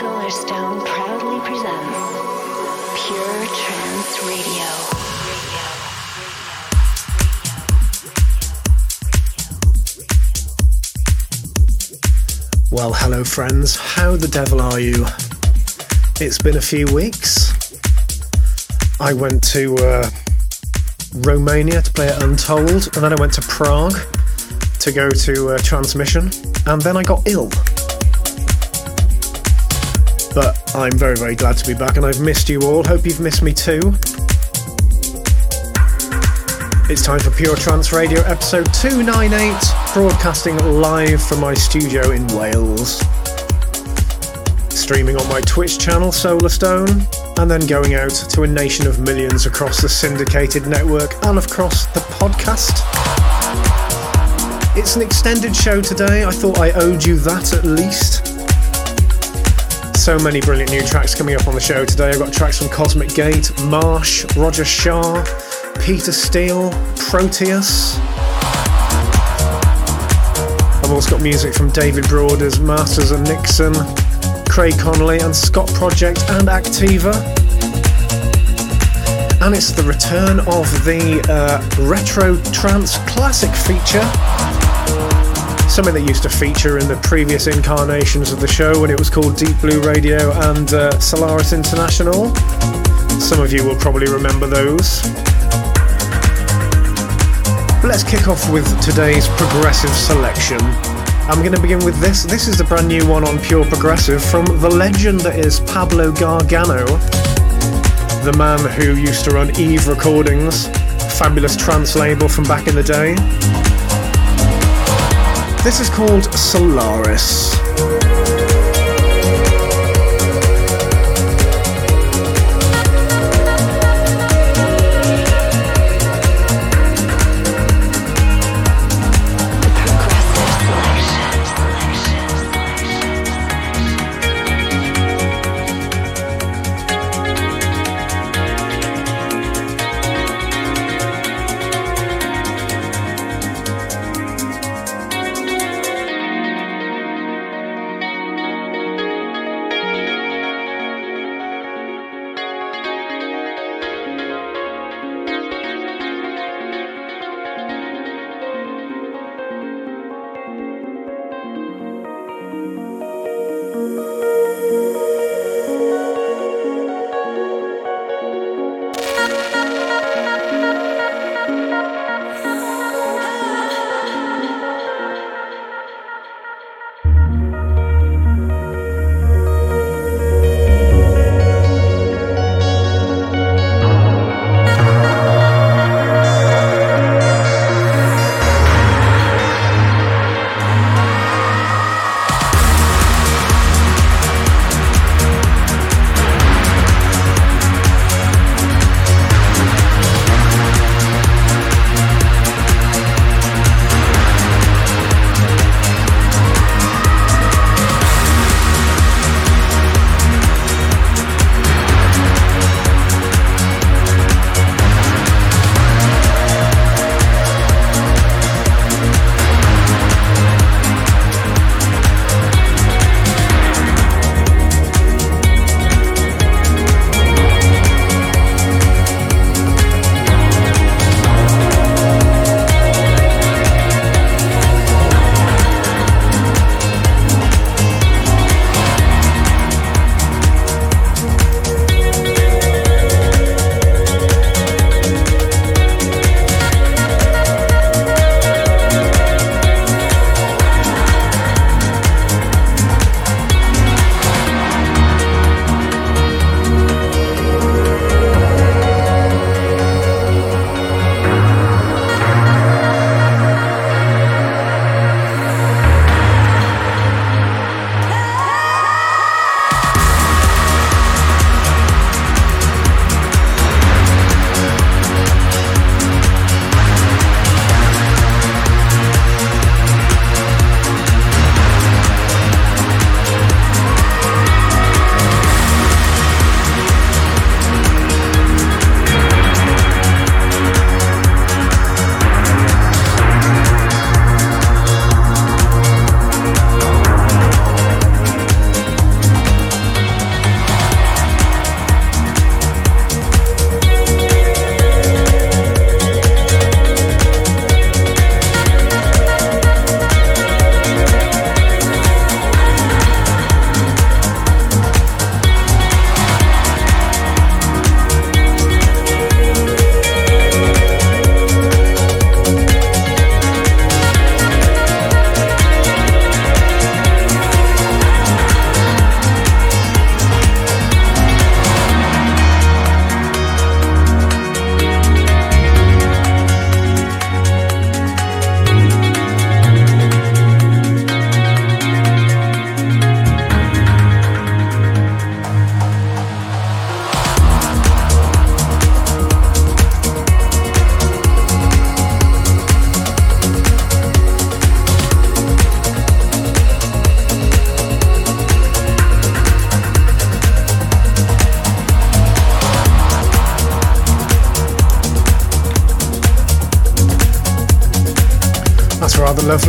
Solarstone proudly presents Pure Trance Radio. Well, hello, friends. How the devil are you? It's been a few weeks. I went to uh, Romania to play at Untold, and then I went to Prague to go to uh, Transmission, and then I got ill. I'm very, very glad to be back, and I've missed you all. Hope you've missed me too. It's time for Pure Trance Radio episode 298, broadcasting live from my studio in Wales. Streaming on my Twitch channel, Solarstone, and then going out to a nation of millions across the syndicated network and across the podcast. It's an extended show today. I thought I owed you that at least. So many brilliant new tracks coming up on the show today. I've got tracks from Cosmic Gate, Marsh, Roger Shah, Peter Steele, Proteus. I've also got music from David Broaders, Masters and Nixon, Craig Connelly and Scot Project and Activa. And it's the return of the uh, Retro Trance Classic feature. Something that used to feature in the previous incarnations of the show when it was called Deep Blue Radio and uh, Solaris International. Some of you will probably remember those. But let's kick off with today's progressive selection. I'm going to begin with this. This is the brand new one on Pure Progressive from the legend that is Pablo Gargano, the man who used to run Eve Recordings, fabulous trance label from back in the day. This is called Solaris.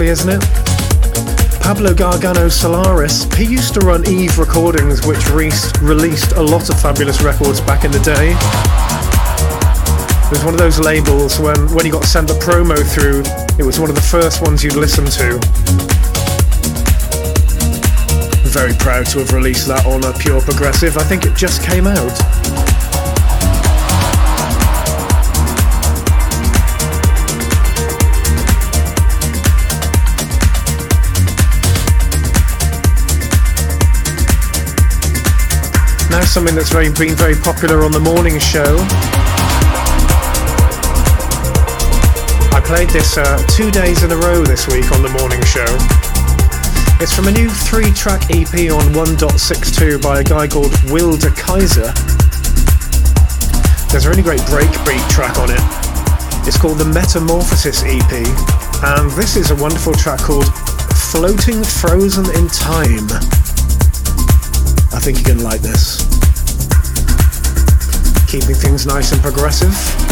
Isn't it? Pablo Gargano Solaris, he used to run Eve Recordings, which re- released a lot of fabulous records back in the day. It was one of those labels when, when you got sent the promo through, it was one of the first ones you'd listen to. Very proud to have released that on a Pure Progressive. I think it just came out. Something that's very, been very popular on the morning show. I played this uh, two days in a row this week on the morning show. It's from a new three-track EP on 1.62 by a guy called Will de Kaiser. There's a really great breakbeat track on it. It's called the Metamorphosis EP, and this is a wonderful track called Floating Frozen in Time. I think you're going to like this. Keeping things nice and progressive.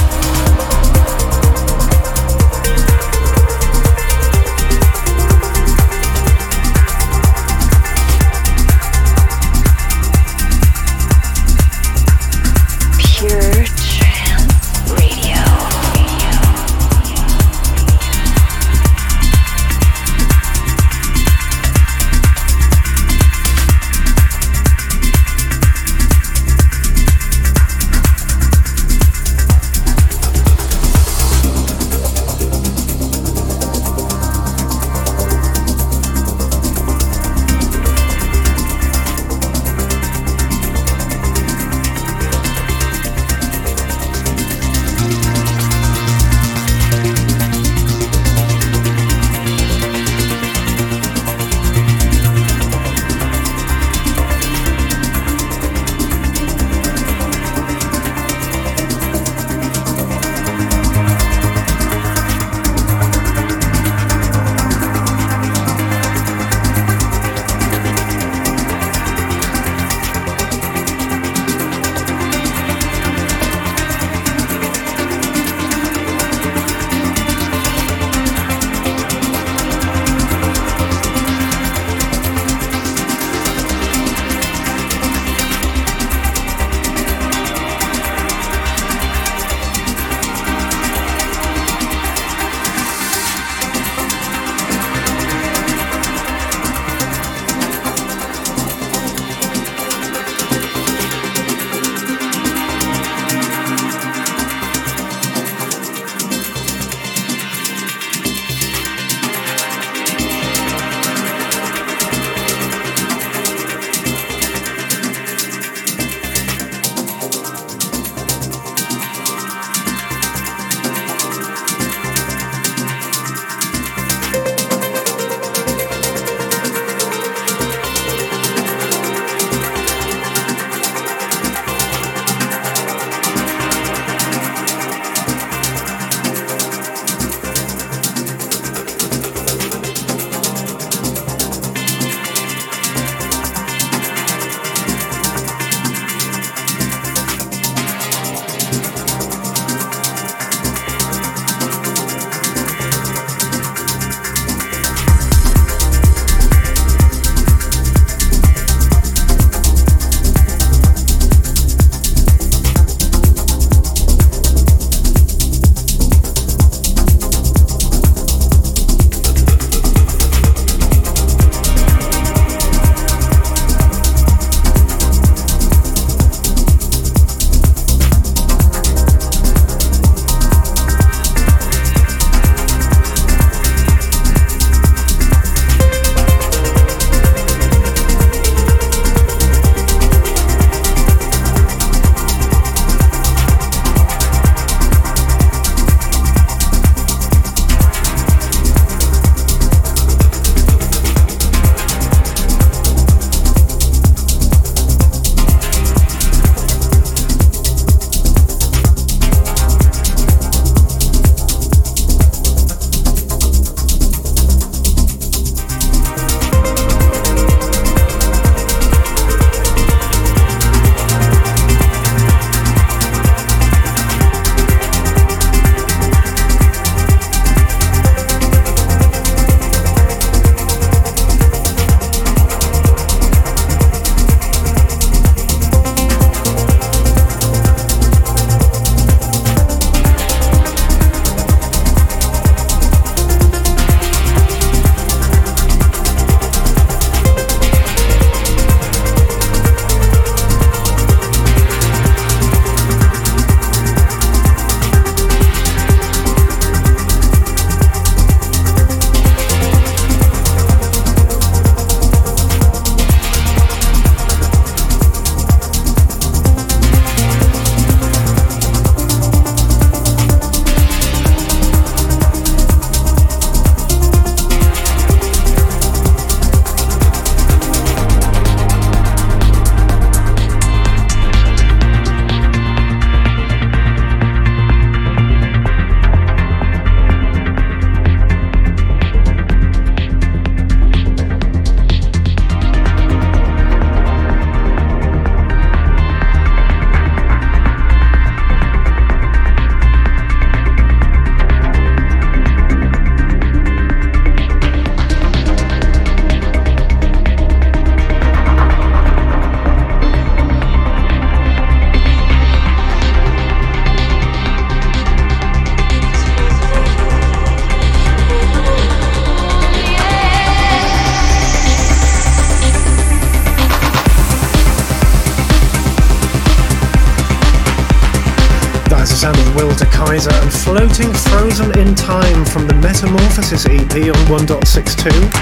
Floating Frozen in Time from the Metamorphosis EP on 1.62.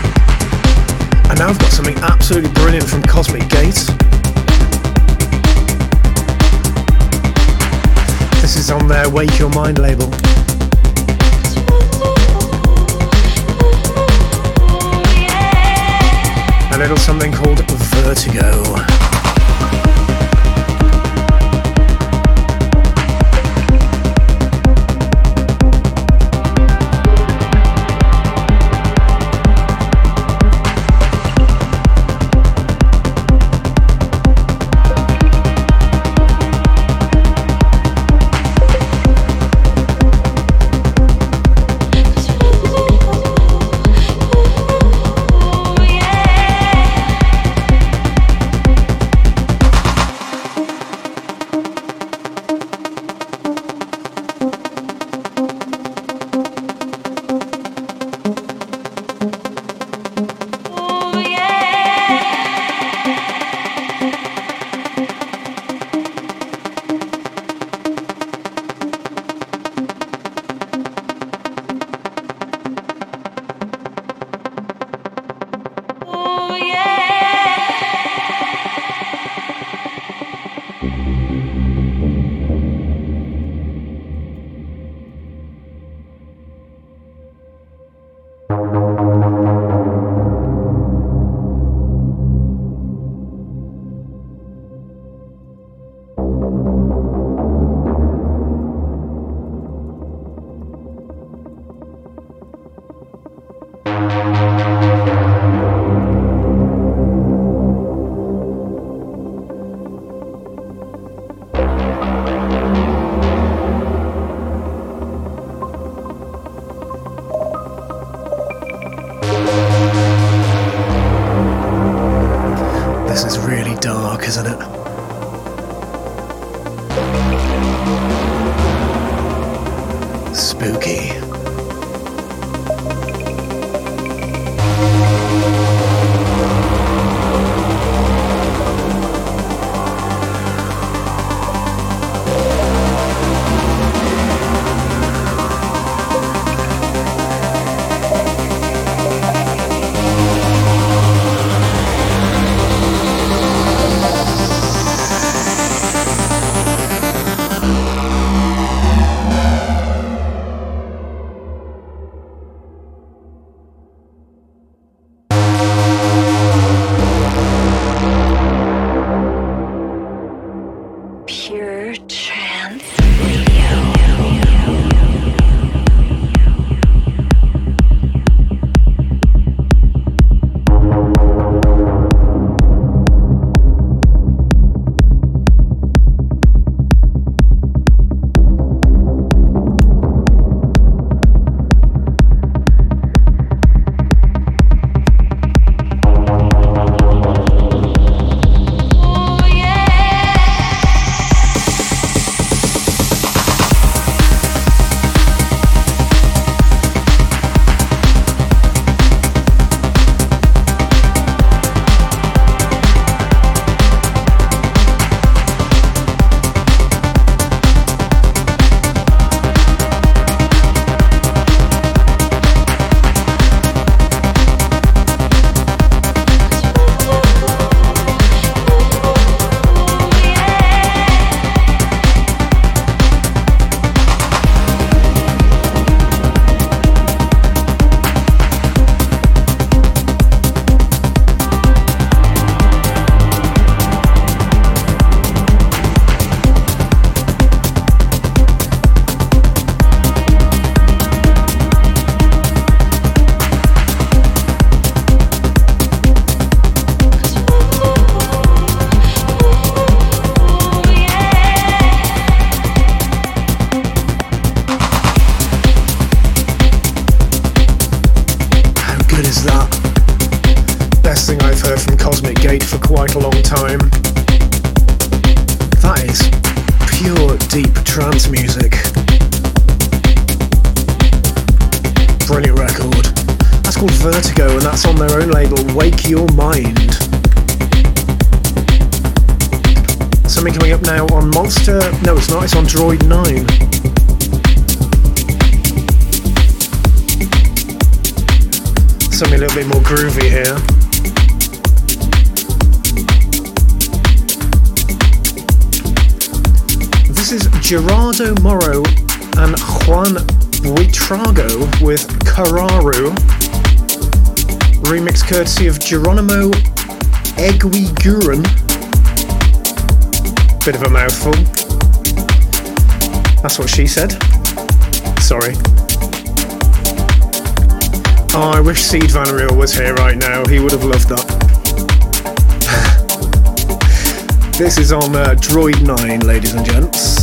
courtesy of Geronimo Eguiguren. Bit of a mouthful. That's what she said. Sorry. Oh, I wish Sied Van Riel was here right now. He would have loved that. this is on uh, Droid 9, ladies and gents.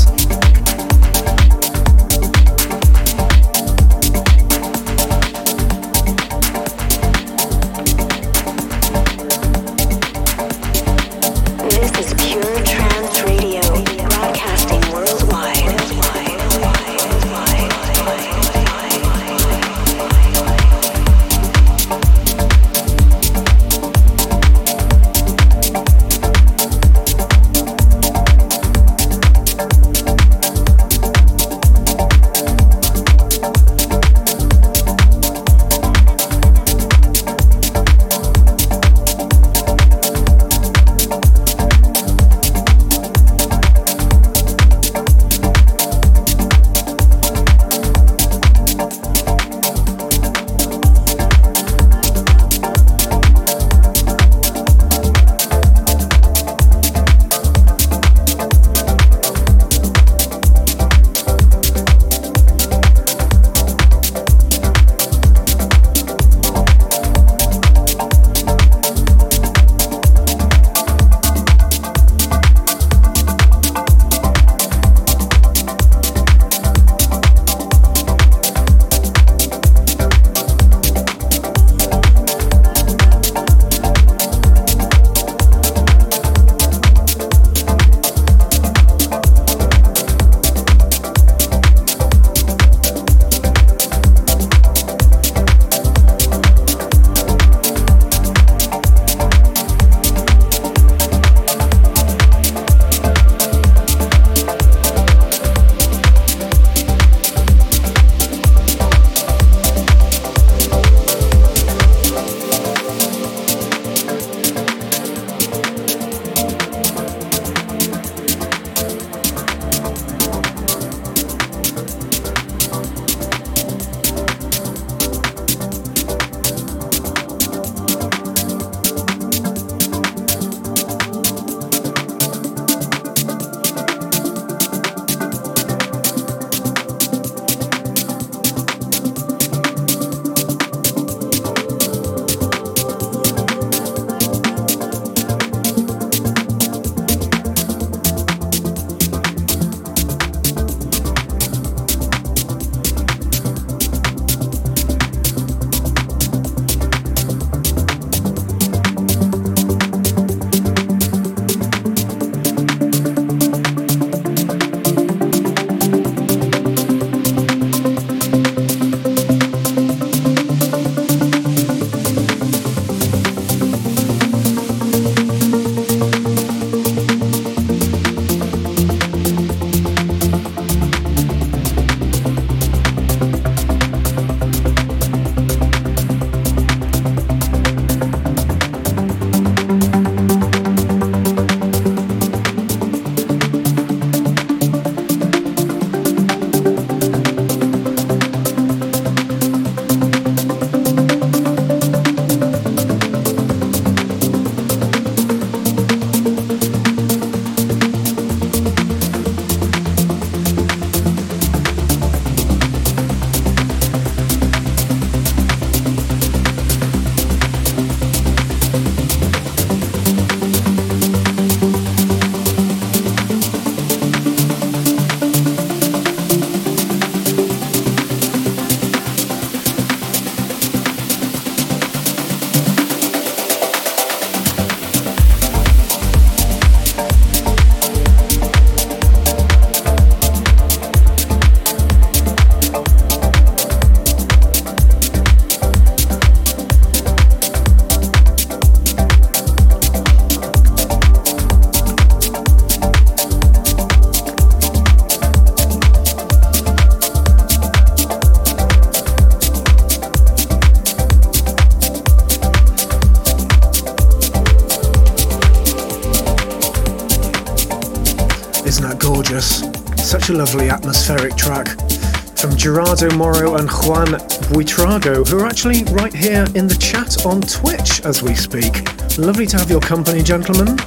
Gerardo Moro and Juan Buitrago, who are actually right here in the chat on Twitch as we speak. Lovely to have your company, gentlemen.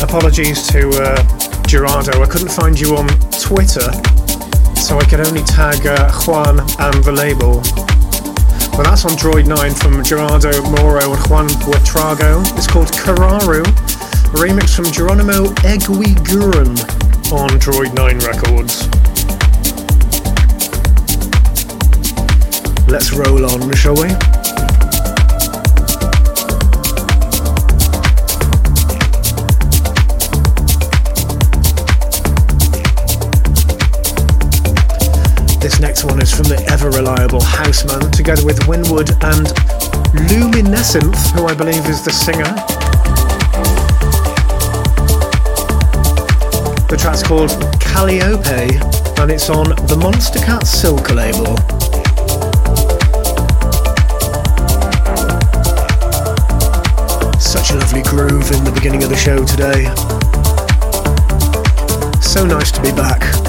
Apologies to uh, Gerardo, I couldn't find you on Twitter, so I could only tag uh, Juan and the label. Well, that's on Droid 9 from Gerardo Moro and Juan Buitrago. It's called Kararu, remix from Geronimo Eguiguren on Droid 9 Records. Let's roll on, shall we? This next one is from the ever reliable Houseman, together with Winwood and Luminescent, who I believe is the singer. The track's called Calliope, and it's on the Monstercat Silk label. Such a lovely groove in the beginning of the show today. So nice to be back.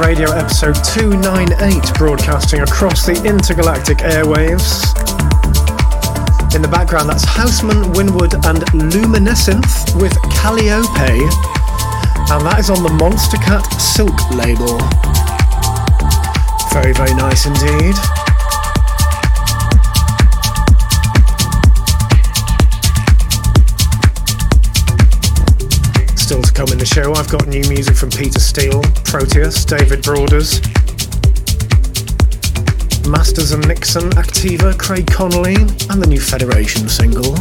Radio episode 298, broadcasting across the intergalactic airwaves. In the background, that's Houseman, Winwood, and Luminescence with Calliope, and that is on the Monstercat Silk label. Very, very nice indeed. Show, I've got new music from Peter Steele, Proteus, David Broaders, Masters and Nixon, Activa, Craig Connelly, and the new Federation single.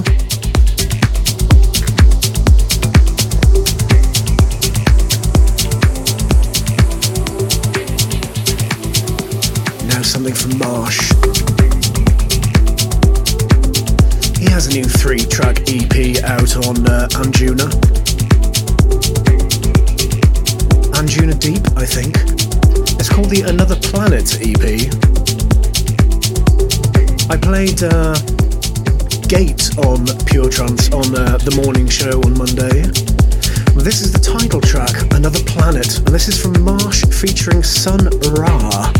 Now something from Marsh. He has a new three track EP out on uh, Anjuna. Anjuna Deep, I think. It's called the Another Planet EP. I played uh, Gate on Pure Trance on uh, the morning show on Monday. This is the title track, Another Planet, and this is from Marsh featuring Sun Ra.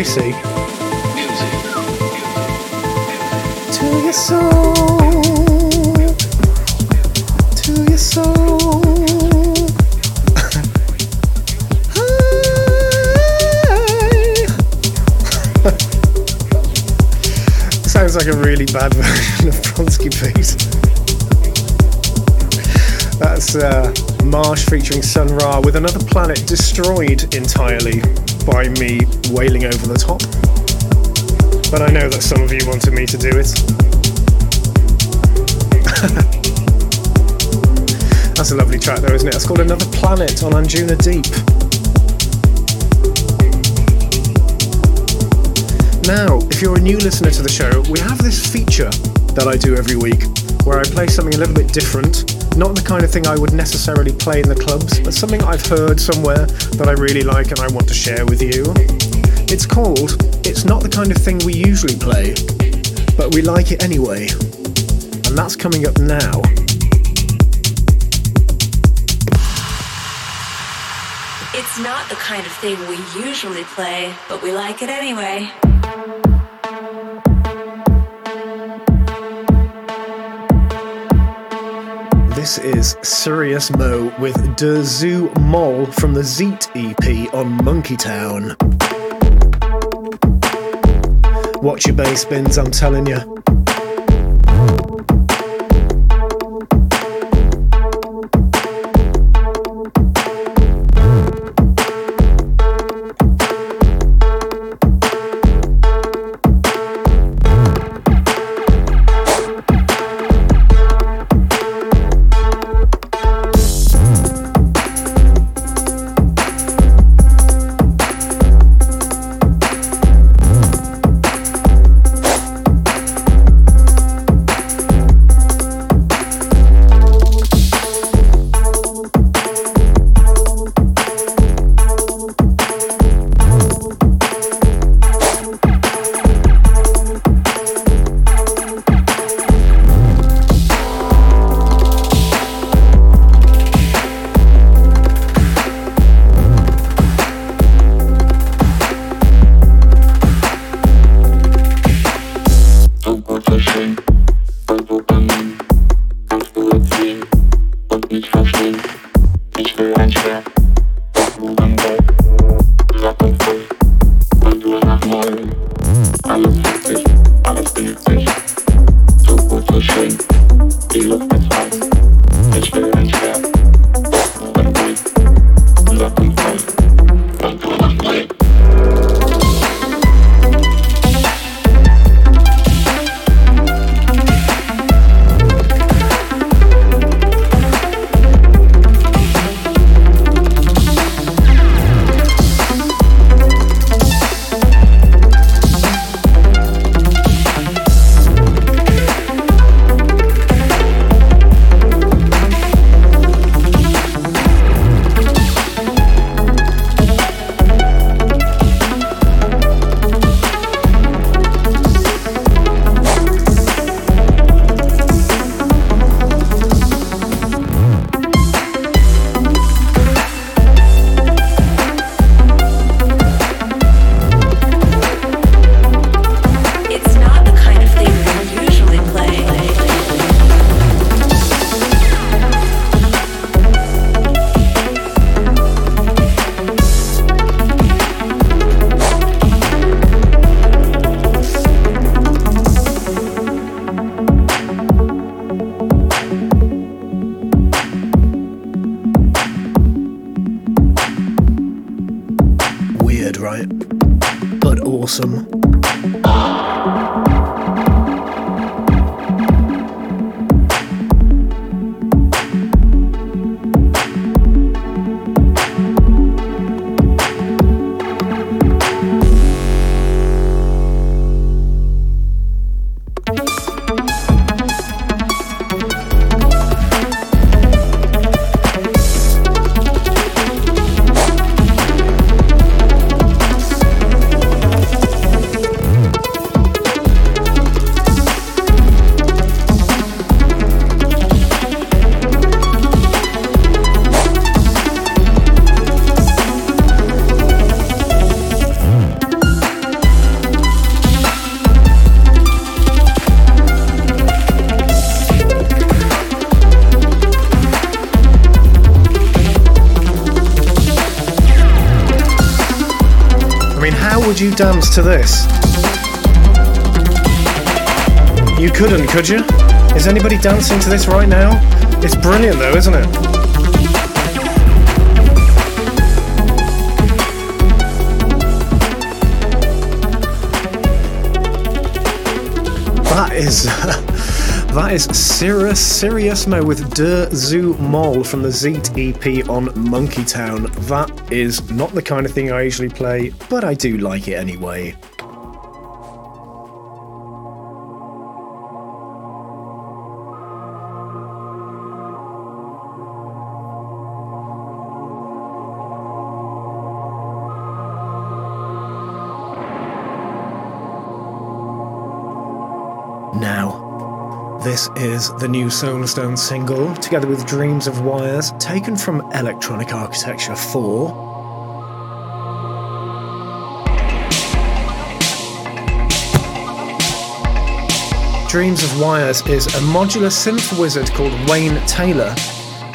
we see. Music. To your soul. To your soul. Sounds like a really bad version of Bronski Beat. That's uh, Marsh featuring Sun Ra with another planet destroyed entirely by me wailing over the top. But I know that some of you wanted me to do it. That's a lovely track though, isn't it? It's called Another Planet on Anjuna Deep. Now, if you're a new listener to the show, we have this feature that I do every week where I play something a little bit different. Not the kind of thing I would necessarily play in the clubs, but something I've heard somewhere that I really like and I want to share with you. It's called It's Not the Kind of Thing We Usually Play, but We Like It Anyway. And that's coming up now. It's not the kind of thing we usually play, but we like it anyway. This is Siriusmo with De Zoo from the Zeet EP on Monkey Town. Watch your bass bins, I'm telling you. Dance to this. You couldn't, could you? Is anybody dancing to this right now? It's brilliant though, isn't it? That is that is Sirius Siriusmo with De Zoo Moll from the Zeet EP on Monkey Town. That is not the kind of thing I usually play, but I do like it anyway. The new Solarstone single, together with Dreams of Wires, taken from Electronic Architecture 4. Dreams of Wires is a modular synth wizard called Wayne Taylor,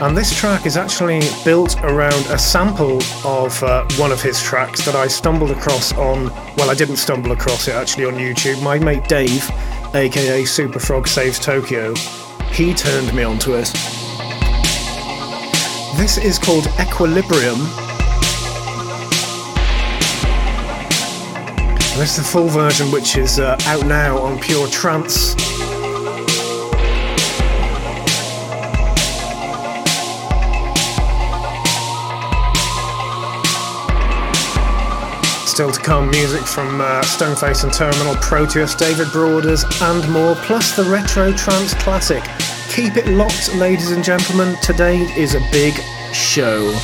and this track is actually built around a sample of uh, one of his tracks that I stumbled across on, well, I didn't stumble across it actually on YouTube. My mate Dave aka Super Frog Saves Tokyo, he turned me onto it. This is called Equilibrium. this is the full version, which is uh, out now on Pure Trance. Still to come, music from uh, Stoneface and Terminal, Proteus, David Broaders, and more, plus the retro trance classic. Keep it locked, ladies and gentlemen. Today is a big show.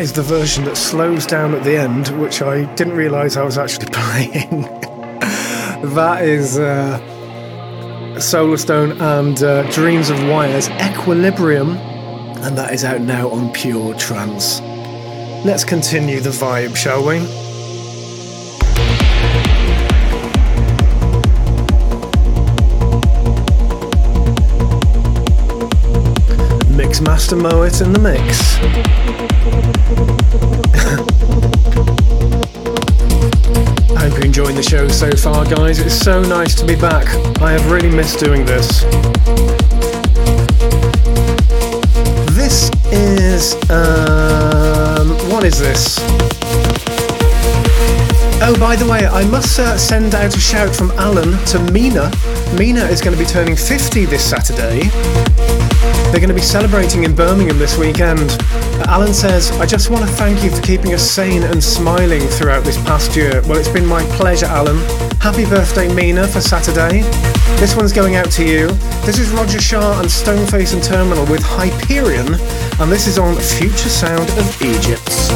That is the version that slows down at the end, which I didn't realise I was actually playing. that is uh, Solarstone and uh, Dreams of Wires Equilibrium, and that is out now on Pure Trance. Let's continue the vibe, shall we? Mix Mixmaster Moet in the mix. I hope you're enjoying the show so far, guys. It's so nice to be back. I have really missed doing this. This is. Um, what is this? Oh, by the way, I must uh, send out a shout from Alan to Mina. Mina is going to be turning 50 this Saturday. They're going to be celebrating in Birmingham this weekend. Alan says, I just want to thank you for keeping us sane and smiling throughout this past year. Well, it's been my pleasure, Alan. Happy birthday, Mina, for Saturday. This one's going out to you. This is Roger Shah and Stoneface and Terminal with Hyperion, and this is on Future Sound of Egypt.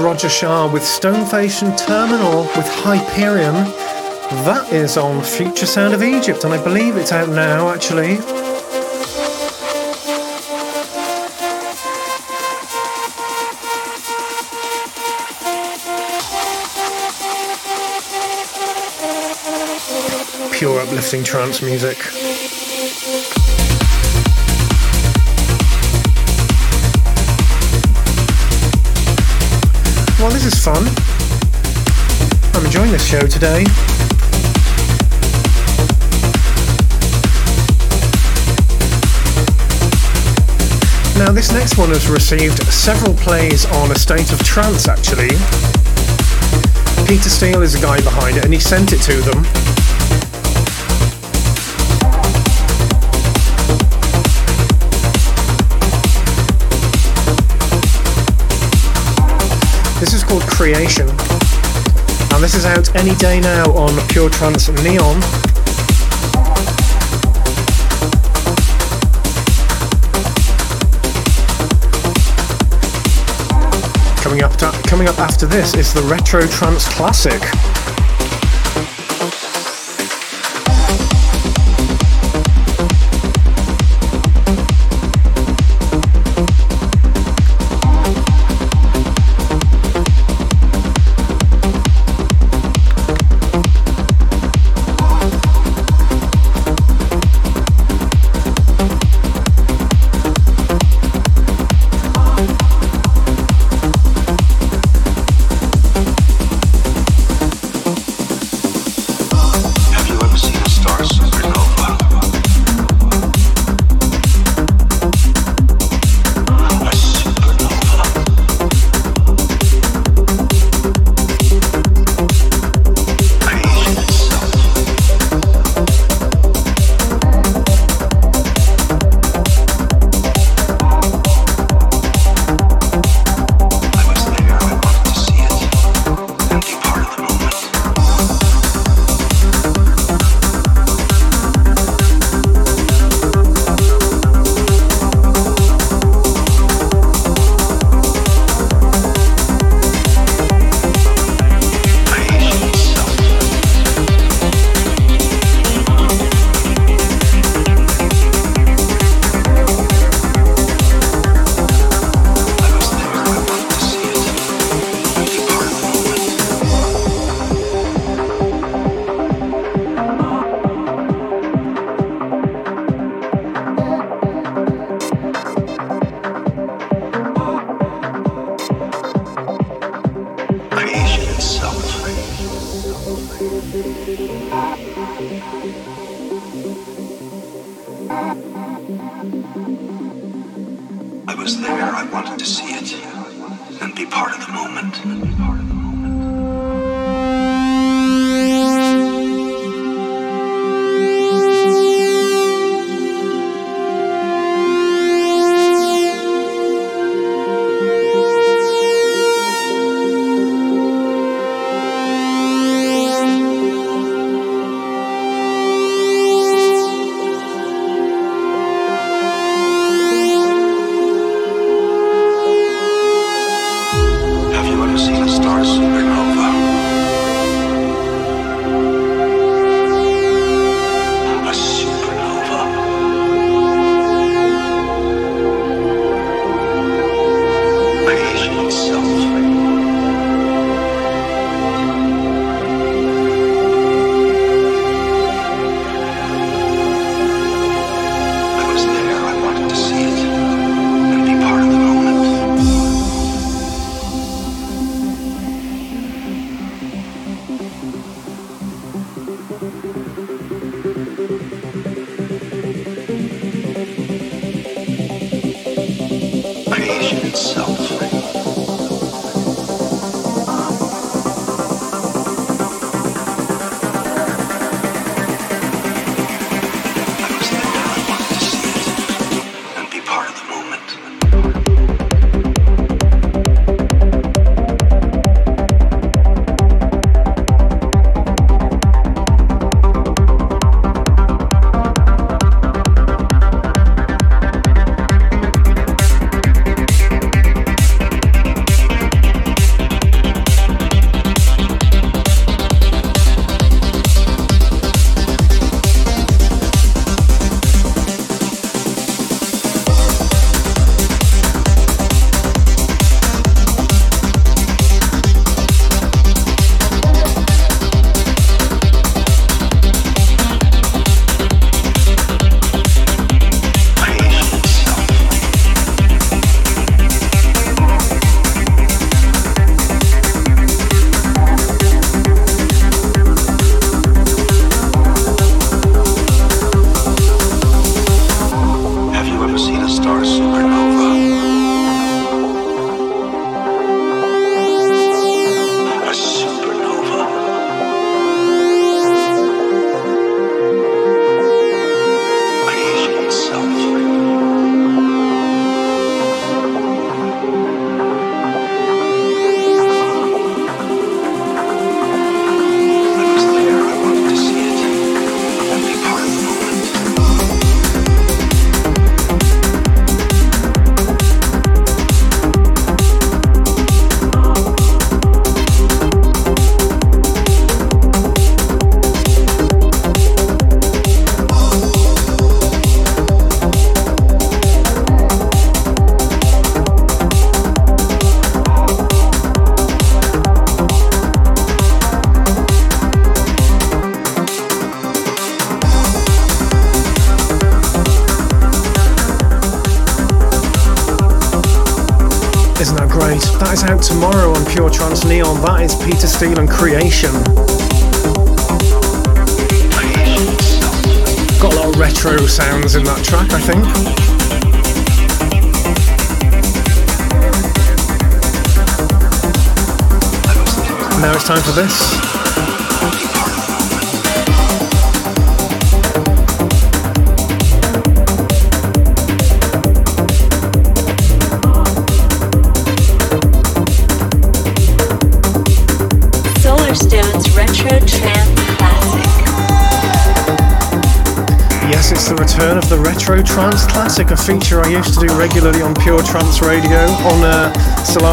Roger Shah with Stoneface and Terminal with Hyperion. That is on Future Sound of Egypt, and I believe it's out now actually. Pure uplifting trance music. Well, this is fun. I'm enjoying this show today. Now, this next one has received several plays on A State of Trance, actually. Peter Steele is the guy behind it, and he sent it to them. Called Creation. And this is out any day now on Pure Trance Neon. Coming up, coming up after this is the Retro Trance Classic.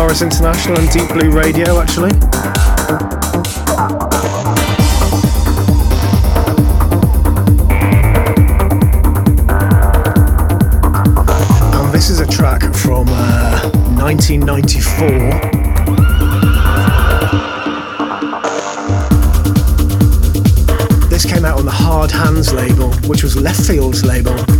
Solaris International and Deep Blue Radio, actually. And this is a track from uh, 1994. came out on the Hard Hands label, which was Leftfield's label.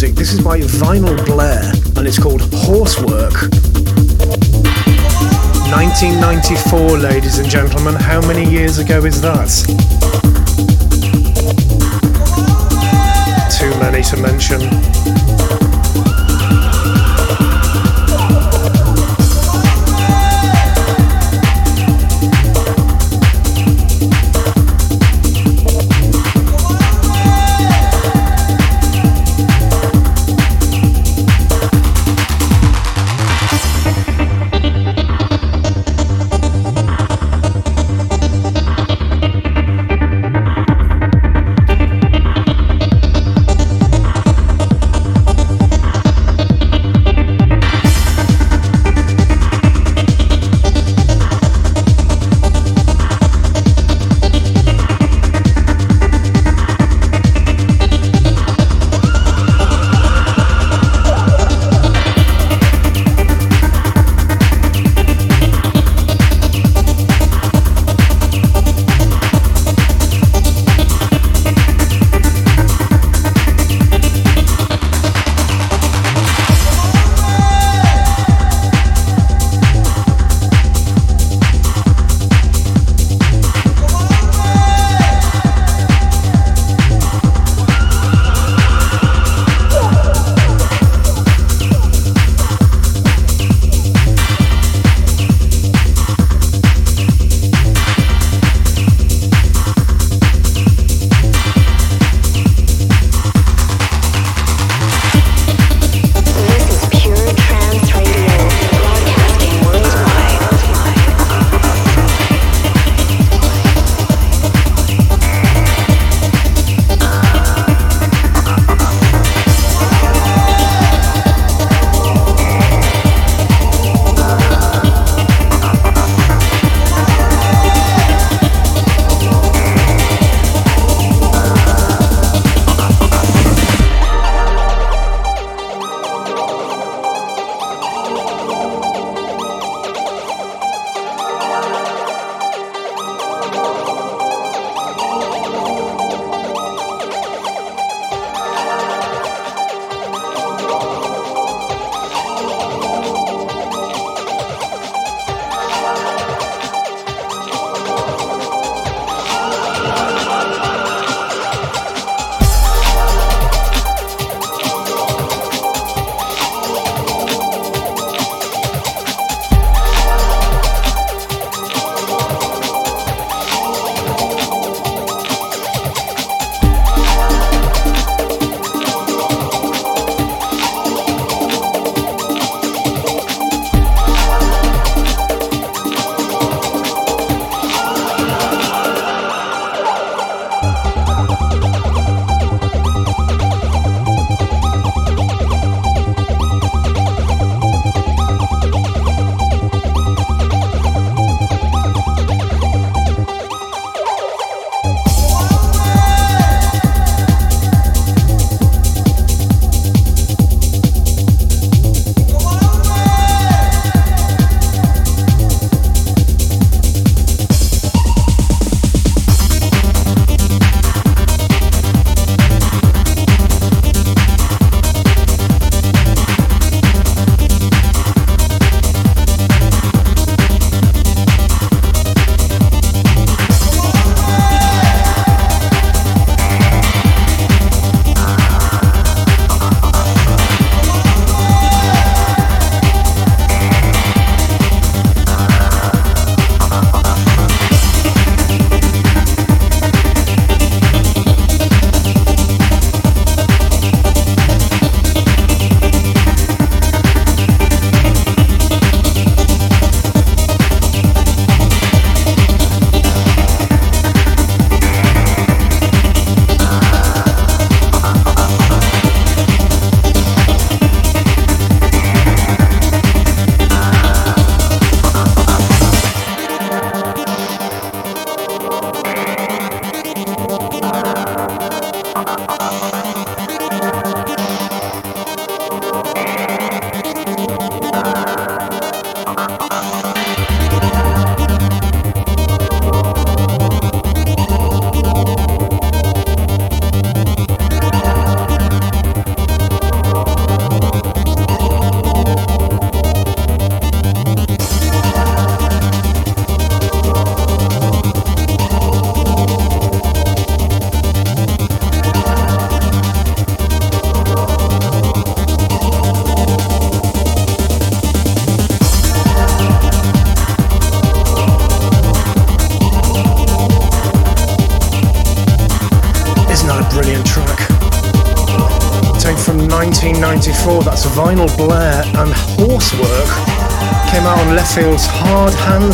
Music. This is by Vinyl Blair, and it's called Horsework. 1994, ladies and gentlemen. How many years ago is that? Too many to mention.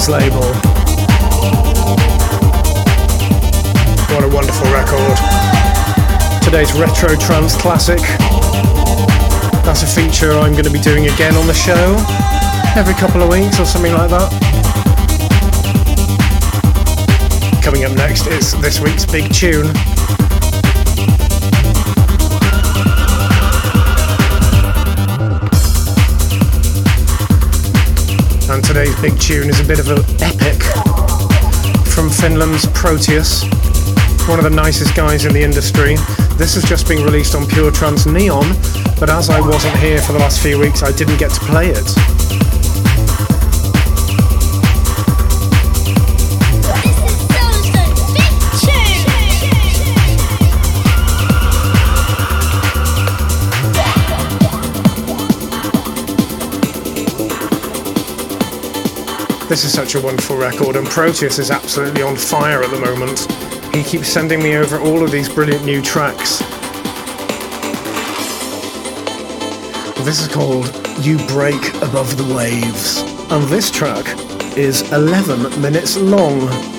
Label. What a wonderful record. Today's Retro Trance Classic. That's a feature I'm going to be doing again on the show. Every couple of weeks or something like that. Coming up next is this week's big tune. Today's big tune is a bit of an epic from Finland's Proteus, one of the nicest guys in the industry. This has just been released on Pure Trance Neon, but as I wasn't here for the last few weeks, I didn't get to play it. This is such a wonderful record, and Proteus is absolutely on fire at the moment. He keeps sending me over all of these brilliant new tracks. This is called You Break Above the Waves, and this track is 11 minutes long.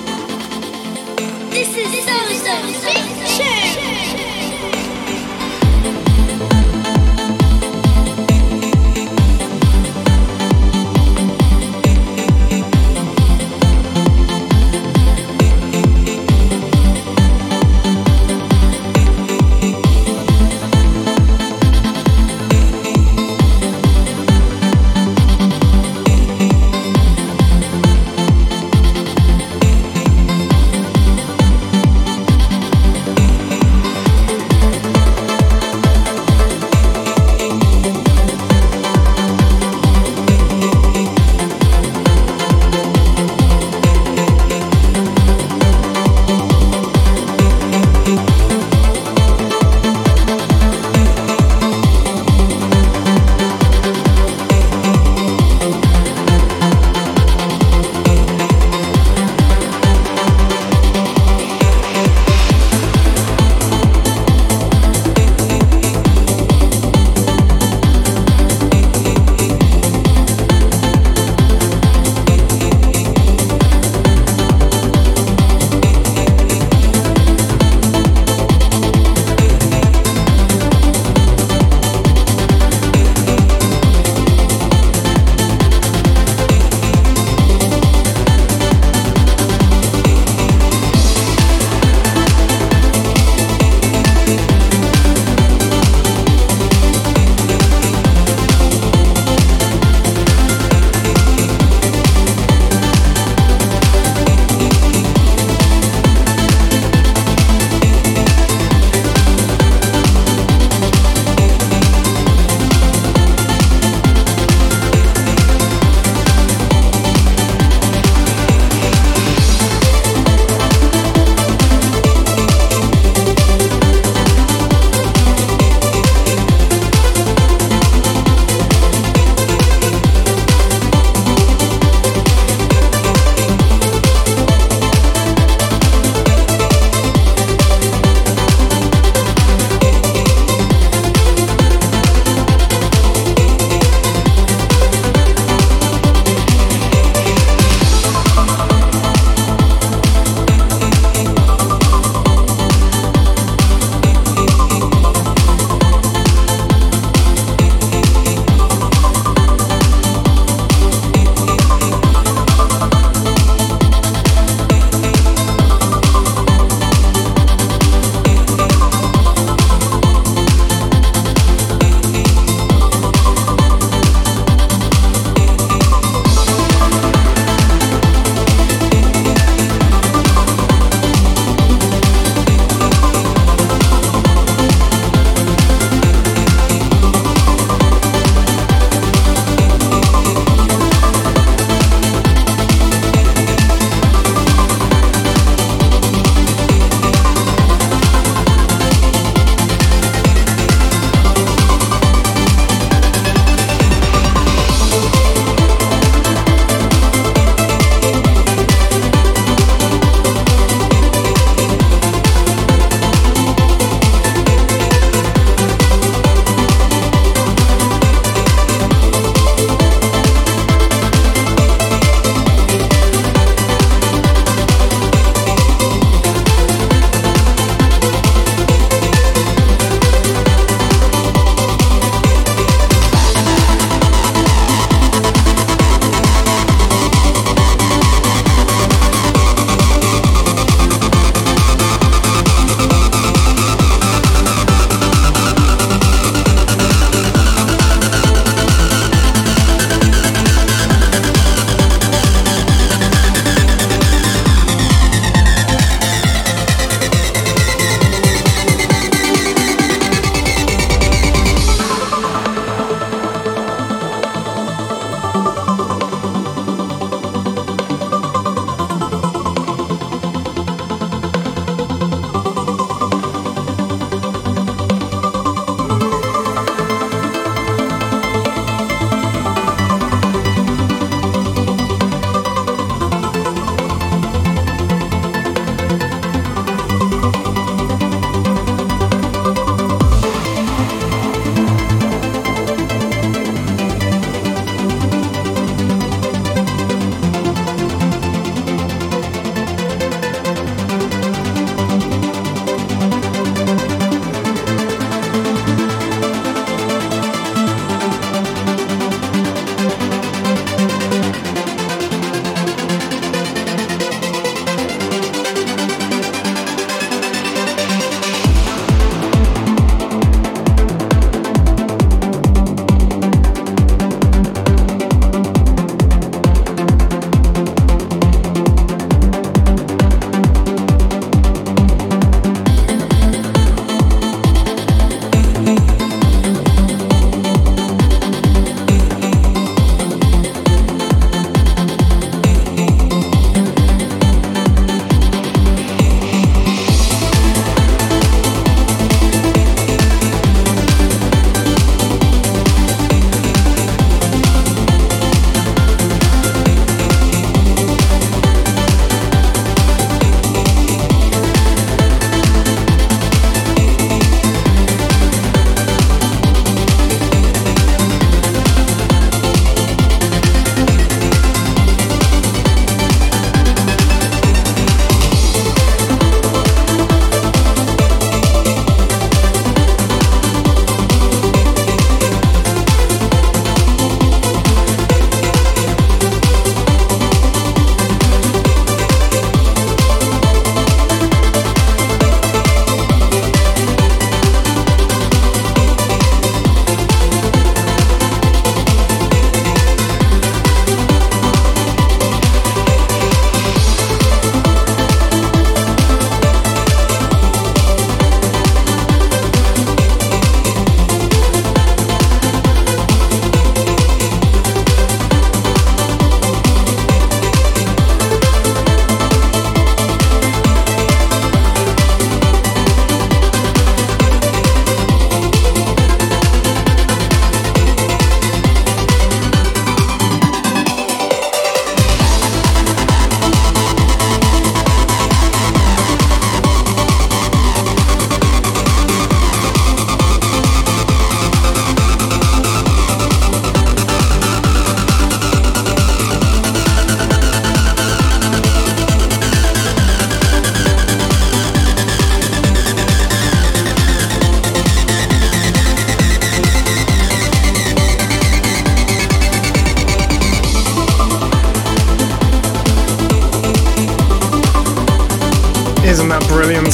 that brilliant?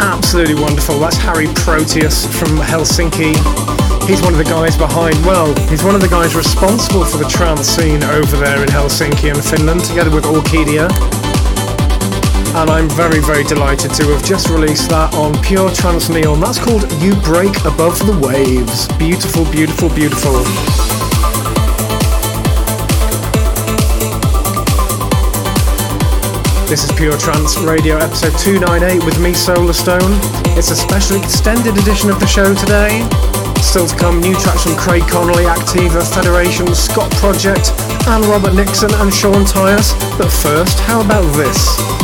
Absolutely wonderful. That's Harry Proteus from Helsinki. He's one of the guys behind, well, he's one of the guys responsible for the trance scene over there in Helsinki and Finland, together with Orkidea. And I'm very, very delighted to have just released that on Pure Trance Neon. That's called You Break Above the Waves. Beautiful, beautiful, beautiful. This is Pure Trance Radio episode 298 with me, Solarstone. It's a special extended edition of the show today. Still to come, new tracks from Craig Connelly, Activa, Federation, Scot Project, and Robert Nixon and Sean Tyas. But first, how about this?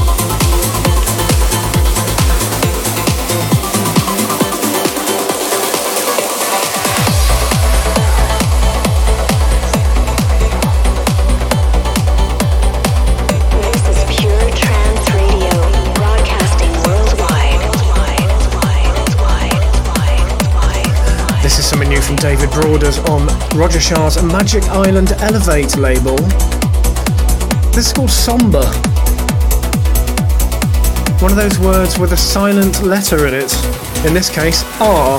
Broaders on Roger Shah's Magic Island Elevate label. This is called Somber. One of those words with a silent letter in it. In this case, R.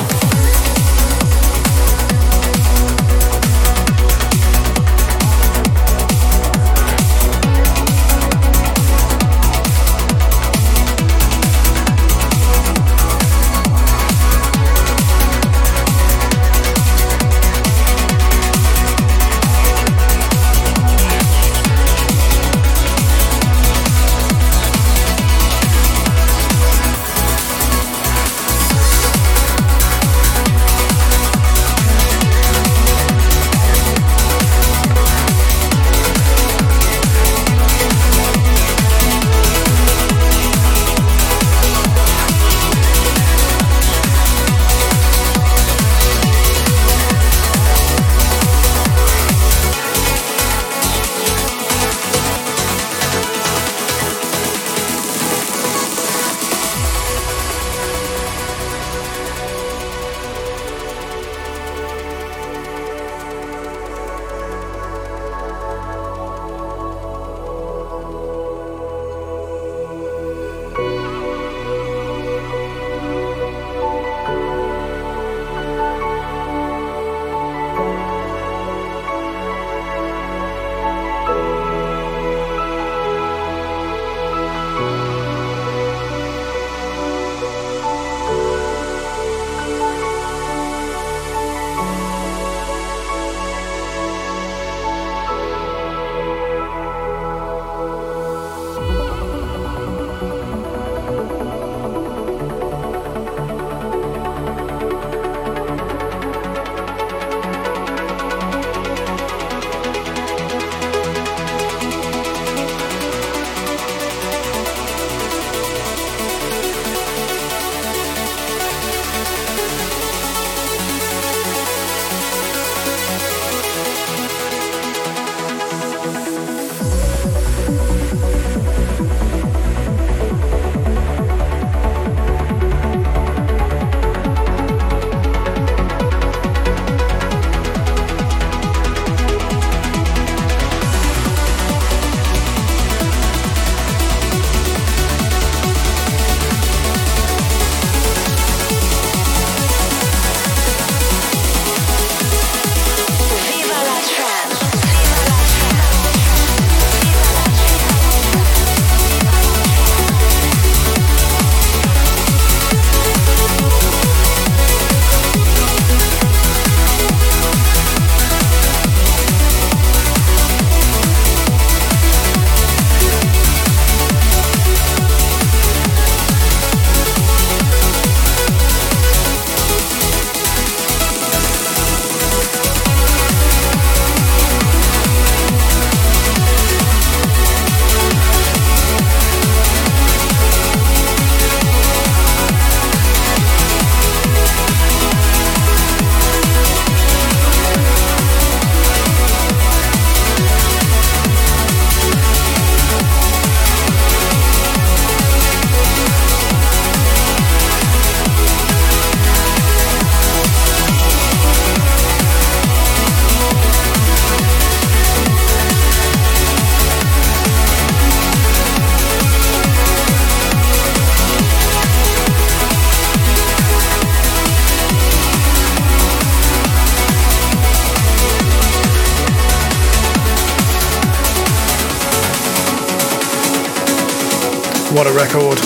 What a record.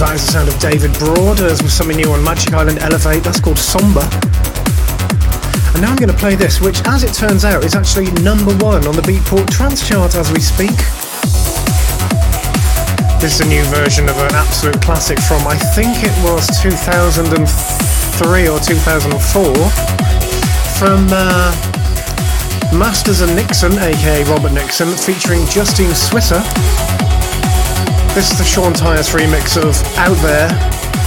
That is the sound of David Broaders with something new on Magic Island Elevate. That's called Somber. And now I'm going to play this, which, as it turns out, is actually number one on the Beatport Trance chart as we speak. This is a new version of an absolute classic from, I think it was 2003 or 2004, from uh, Masters and Nixon, aka Robert Nixon, featuring Justine Suissa. This is the Sean Tyas remix of Out There,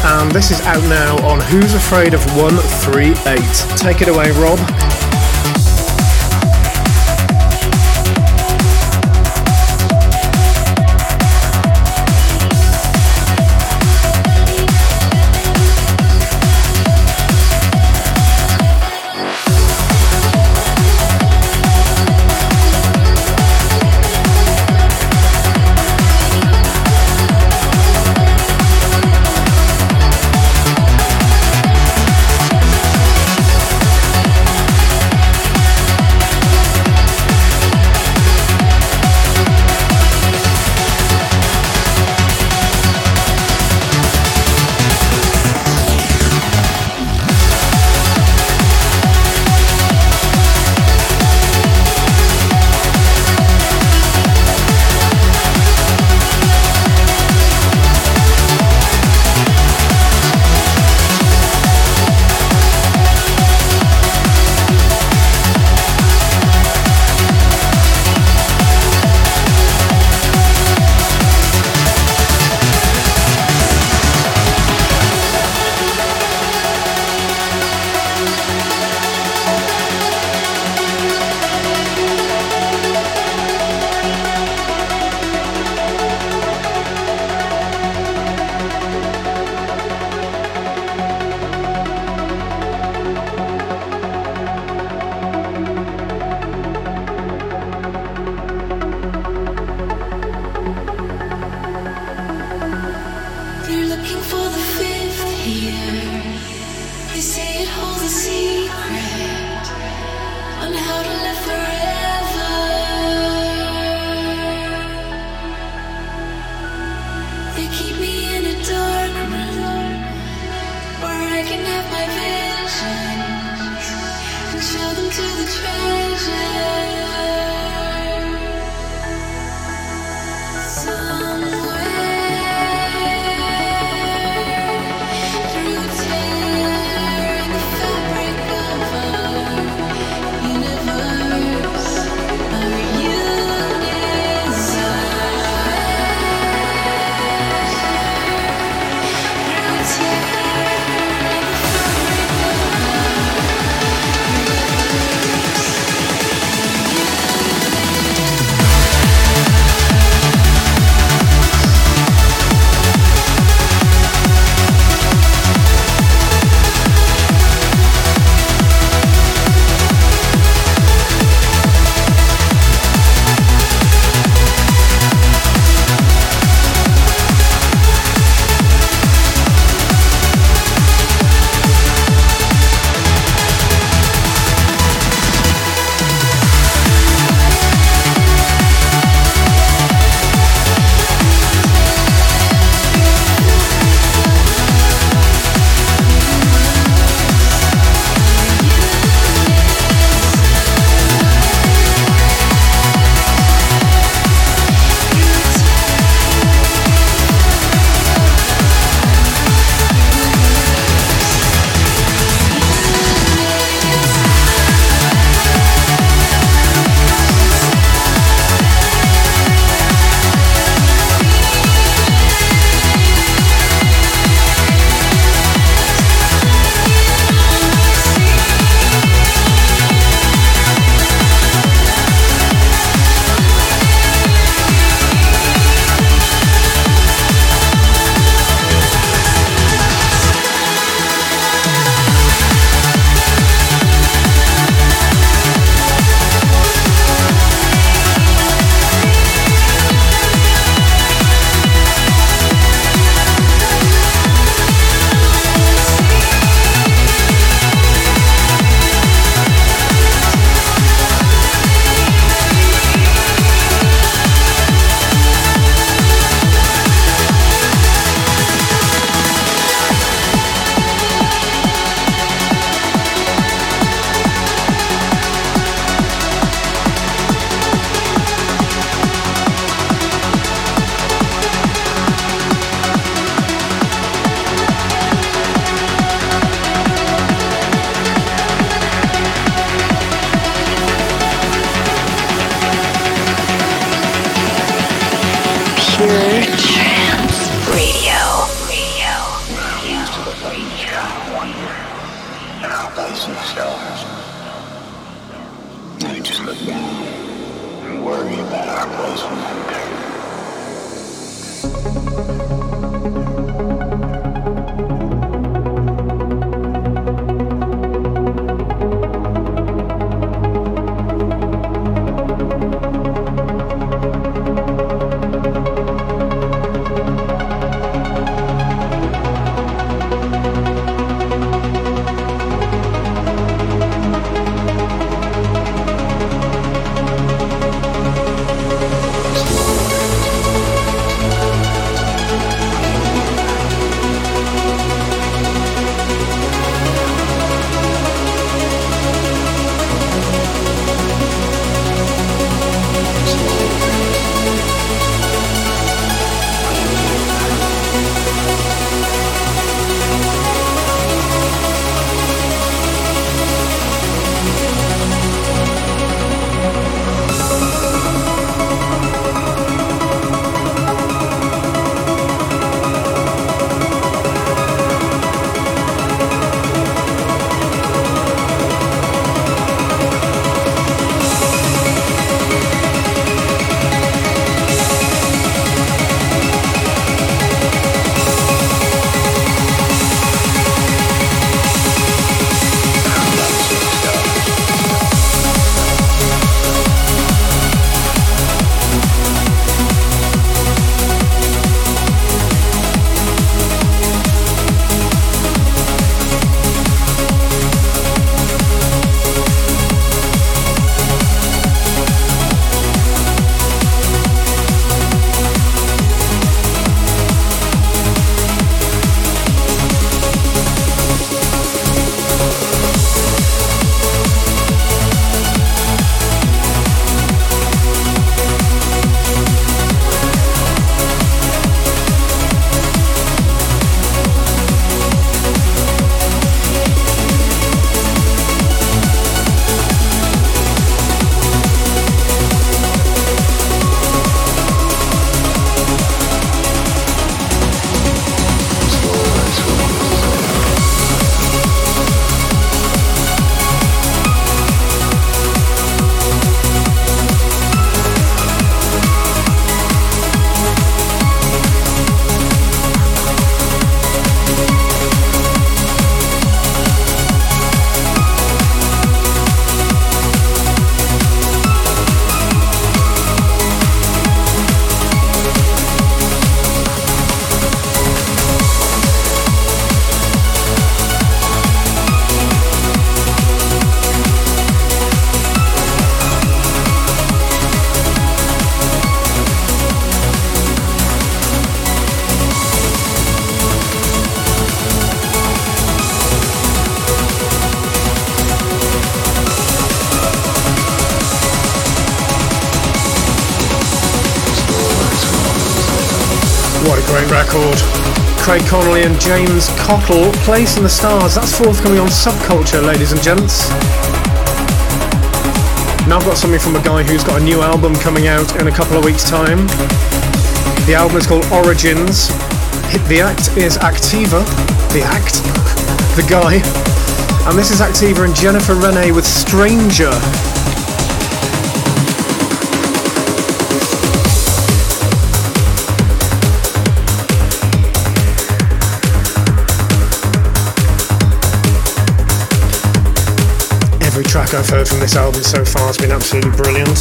and this is out now on Who's Afraid of 138. Take it away, Rob. Craig Connelly and James Cottle, Place in the Stars. That's forthcoming on Subculture, ladies and gents. Now I've got something from a guy who's got a new album coming out in a couple of weeks' time. The album is called Origins. The act is Activa. The act? the guy. And this is Activa and Jennifer Rene with Stranger. Track I've heard from this album so far has been absolutely brilliant.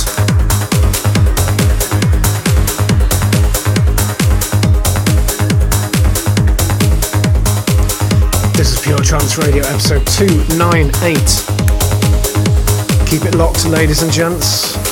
This is Pure Trance Radio episode 298. Keep it locked, ladies and gents.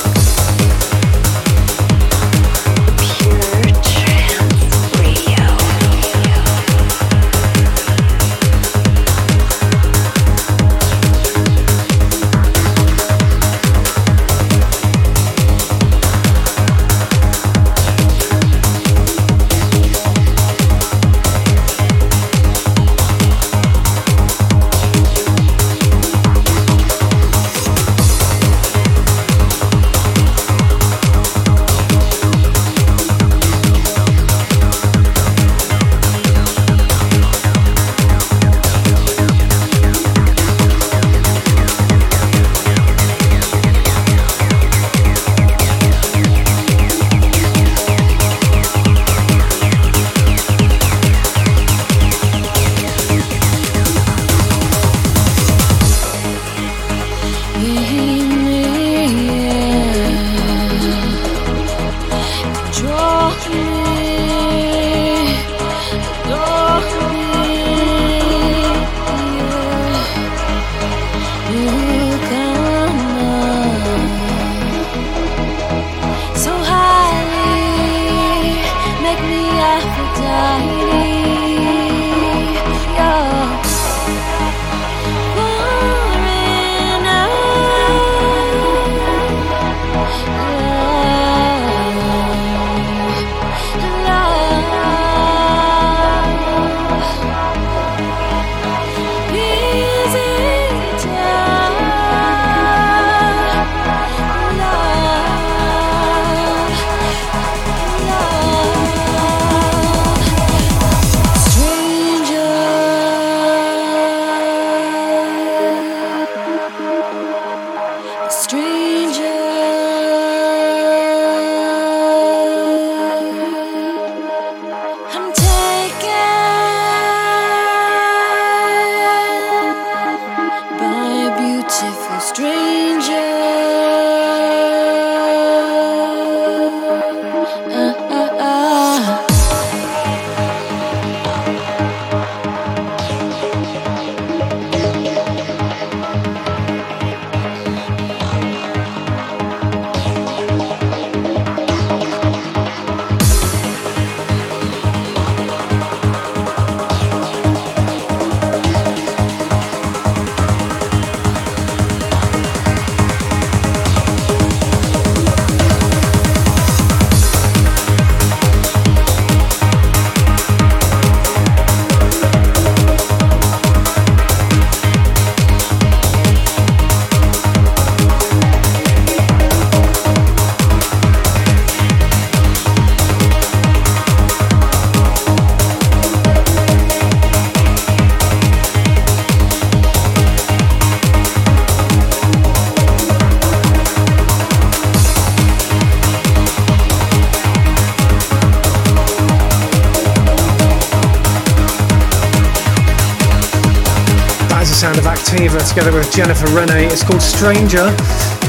Jennifer Rene. It's called Stranger.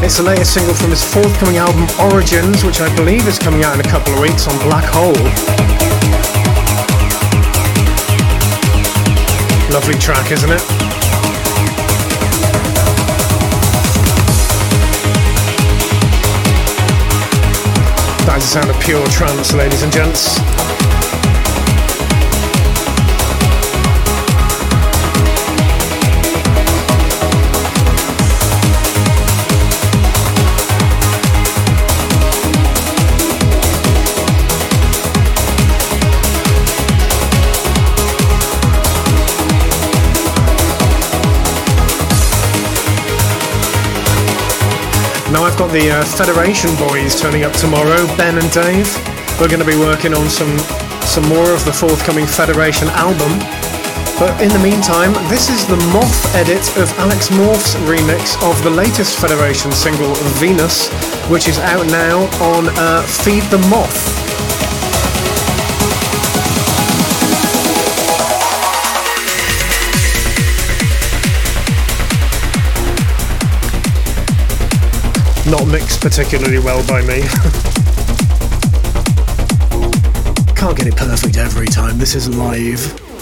It's the latest single from his forthcoming album Origins, which I believe is coming out in a couple of weeks on Black Hole. Lovely track, isn't it? That is the sound of pure trance, ladies and gents. Now I've got the uh, Federation boys turning up tomorrow, Ben and Dave. We're going to be working on some some more of the forthcoming Federation album. But in the meantime, this is the Moth edit of Alex Morph's remix of the latest Federation single, Venus, which is out now on uh, Feed the Moth. Not mixed particularly well by me. Can't get it perfect every time. This is live.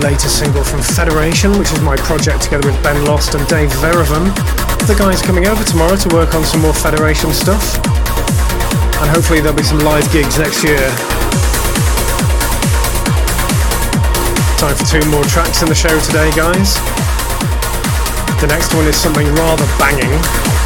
The latest single from Federation, which is my project together with Ben Lost and Dave Verivan. The guys coming over tomorrow to work on some more Federation stuff. And hopefully there'll be some live gigs next year. Time for two more tracks in the show today, guys. The next one is something rather banging.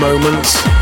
Oh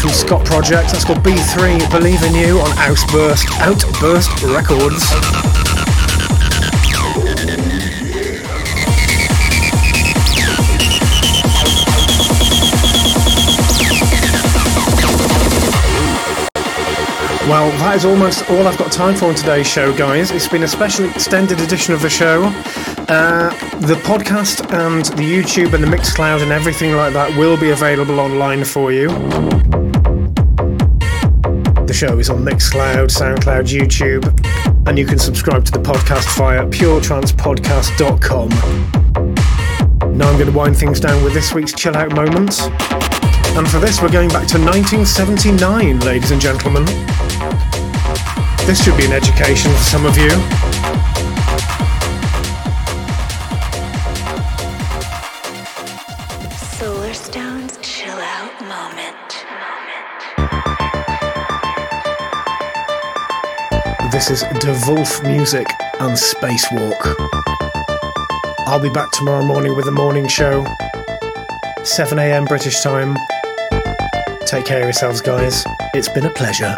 from Scot Project. That's called B3 Believe in You on Outburst, Outburst Records. Well, that is almost all I've got time for on today's show, guys. It's been a special extended edition of the show. Uh, the podcast and the YouTube and the Mixcloud and everything like that will be available online for you. Show is on Mixcloud, SoundCloud, YouTube, and you can subscribe to the podcast via puretrancepodcast.com. Now I'm going to wind things down with this week's chill out moment. And for this, we're going back to 1979, ladies and gentlemen. This should be an education for some of you. This is De Wolfe Music and Spacewalk. I'll be back tomorrow morning with the morning show, 7 a.m. British time. Take care of yourselves, guys. It's been a pleasure.